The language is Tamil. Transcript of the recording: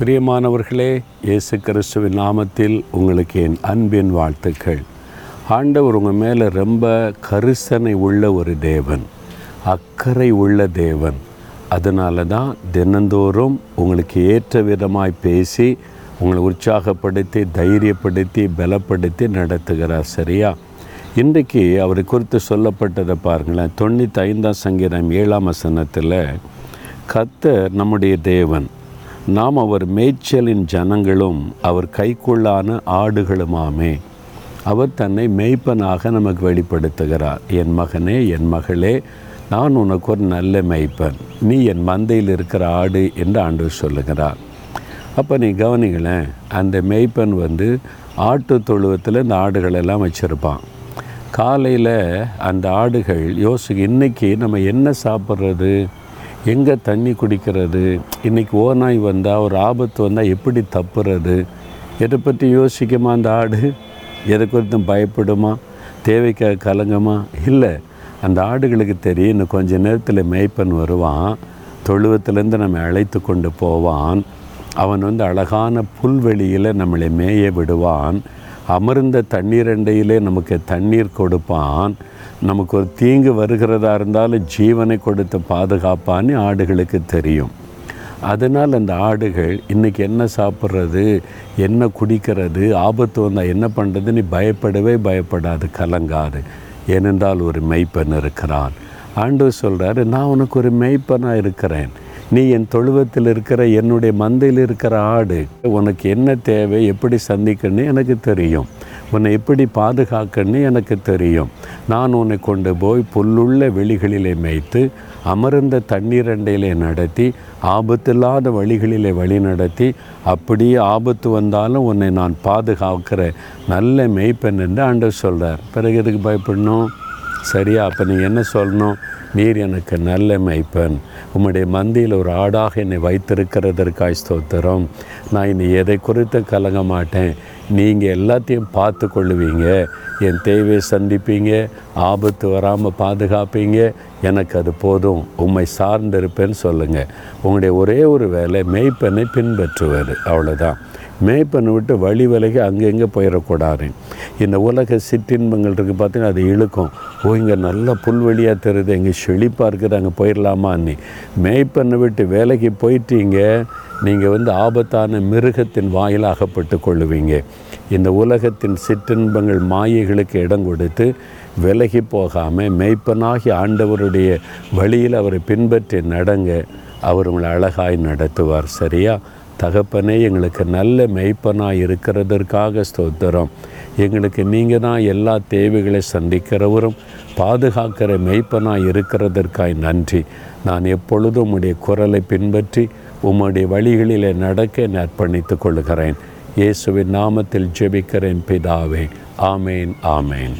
பிரியமானவர்களே இயேசு கிறிஸ்துவின் நாமத்தில் உங்களுக்கு என் அன்பின் வாழ்த்துக்கள். ஆண்டவர் உங்கள் மேலே ரொம்ப கரிசனை உள்ள ஒரு தேவன் அக்கறை உள்ள தேவன். அதனால தான் தினந்தோறும் உங்களுக்கு ஏற்ற விதமாய் பேசி உங்களை உற்சாகப்படுத்தி தைரியப்படுத்தி பலப்படுத்தி நடத்துகிறார் சரியா? இன்றைக்கு அவரை குறித்து சொல்லப்பட்டதை பாருங்களேன். தொண்ணூற்றி ஐந்தாம் சங்கீதம் ஏழாம் வசனத்தில் கத்தர் நம்முடைய தேவன் நாம் அவர் மேய்ச்சலின் ஜனங்களும் அவர் கைக்குள்ளான ஆடுகளுமாமே. அவர் தன்னை மெய்ப்பனாக நமக்கு வெளிப்படுத்துகிறார். என் மகனே என் மகளே நான் உனக்கு ஒரு நல்ல மெய்ப்பன். நீ என் மந்தையில் இருக்கிற ஆடு என்று ஆண்டு சொல்லுகிறார். அப்போ நீ கவனிங்களேன் அந்த மெய்ப்பன் வந்து ஆட்டு தொழுவத்தில் இந்த ஆடுகளெல்லாம் வச்சுருப்பான். காலையில் அந்த ஆடுகள் யோசிக்க இன்றைக்கி நம்ம என்ன சாப்பிட்றது? எங்கே தண்ணி குடிக்கிறது? இன்றைக்கி ஓநாய் வந்தால் ஒரு ஆபத்து வந்தால் எப்படி தப்புறது? எதை பற்றி யோசிக்குமா அந்த ஆடு? எதை குறித்தும் பயப்படுமா? தேவைக்காக கலங்கமா? இல்லை அந்த ஆடுகளுக்கு தெரியும் இன்னும் கொஞ்ச நேரத்தில் மேய்ப்பன் வருவான். தொழுவத்திலேருந்து நம்ம அழைத்து கொண்டு போவான். அவன் வந்து அழகான புல்வெளியில் நம்மளை மேய விடுவான். அமர்ந்த தண்ணீரண்டையிலே நமக்கு தண்ணீர் கொடுப்பான். நமக்கு ஒரு தீங்கு வருகிறதா இருந்தாலும் ஜீவனை கொடுத்து பாதுகாப்பான்னு ஆடுகளுக்கு தெரியும். அதனால் அந்த ஆடுகள் இன்றைக்கி என்ன சாப்பிட்றது என்ன குடிக்கிறது ஆபத்து வந்தால் என்ன பண்ணுறதுன்னு பயப்படவே பயப்படாது கலங்காது. ஏனென்றால் ஒரு மெய்ப்பன் இருக்கிறான். ஆண்டு சொல்கிறாரு நான் உனக்கு ஒரு மெய்ப்பனாக இருக்கிறேன். நீ என் தொழுவத்தில் இருக்கிற என்னுடைய மந்தையில் இருக்கிற ஆடு உனக்கு என்ன தேவை எப்படி சந்திக்கணும்னு எனக்கு தெரியும். உன்னை எப்படி பாதுகாக்கணும்னு எனக்கு தெரியும். நான் உன்னை கொண்டு போய் புல்லுள்ள வெளிகளிலே மேய்த்து அமர்ந்த தண்ணீரண்டையிலே நடத்தி ஆபத்தில்லாத வழிகளிலே வழி நடத்தி அப்படியே ஆபத்து வந்தாலும் உன்னை நான் பாதுகாக்கிற நல்ல மெய்ப்பெண் என்று ஆண்டவர் சொல்கிறார் பிறகு எதுக்கு பயப்படணும்? சரியா? அப்போ நீ என்ன சொல்லணும்? நீர் எனக்கு நல்ல மைப்பன். உம்முடைய மந்தியில் ஒரு ஆடாக என்னை வைத்திருக்கிறதற்காய் ஸ்தோத்திரம். நான் இனி எதை குறித்து கலங்க மாட்டேன்? நீங்கள் எல்லாத்தையும் பார்த்து கொள்ளுவீங்க. என் தேவையை சந்திப்பீங்க. ஆபத்து வராமல் பாதுகாப்பீங்க. எனக்கு அது போதும். உம்மை சார்ந்திருப்பேன்னு சொல்லுங்கள் உங்களுடைய ஒரே ஒரு வேலை மெய்ப்பெண்ணை பின்பற்றுவது. அவ்வளோதான் மேய்ப்பனை விட்டு வழி விலகி அங்கங்கே போயிடக்கூடாது. இந்த உலக சிற்றின்பங்கள் இருக்குது பார்த்தீங்கன்னா அது இழுக்கும். ஓ இங்கே நல்ல புல்வெளியாக தெரியுது. இங்கே செழிப்பாக இருக்குது. அங்கே போயிடலாமான்னு மேய்ப்பனை விட்டு வேலைக்கு போயிட்டீங்க. நீங்கள் வந்து ஆபத்தான மிருகத்தின் வாயில் அகப்பட்டு கொள்ளுவீங்க. இந்த உலகத்தின் சிற்றின்பங்கள் மாயைகளுக்கு இடம் கொடுத்து விலகி போகாமல் மெய்ப்பனாகி ஆண்டவருடைய வழியில் அவரை பின்பற்றி நடங்க. அவர் உங்களை அழகாய் நடத்துவார். சரியா? தகப்பனே எங்களுக்கு நல்ல மெய்ப்பனாக இருக்கிறதற்காக ஸ்தோத்திரம். எங்களுக்கு நீங்கள் தான் எல்லா தேவைகளை சந்திக்கிறவரும் பாதுகாக்கிற மெய்ப்பனாக இருக்கிறதற்காய் நன்றி. நான் எப்பொழுதும் உம்முடைய குரலை பின்பற்றி உம்முடைய வழிகளிலே நடக்க நற்பணித்து கொள்கிறேன். இயேசுவின் நாமத்தில் ஜெபிக்கிறேன் பிதாவே. ஆமேன் ஆமேன்.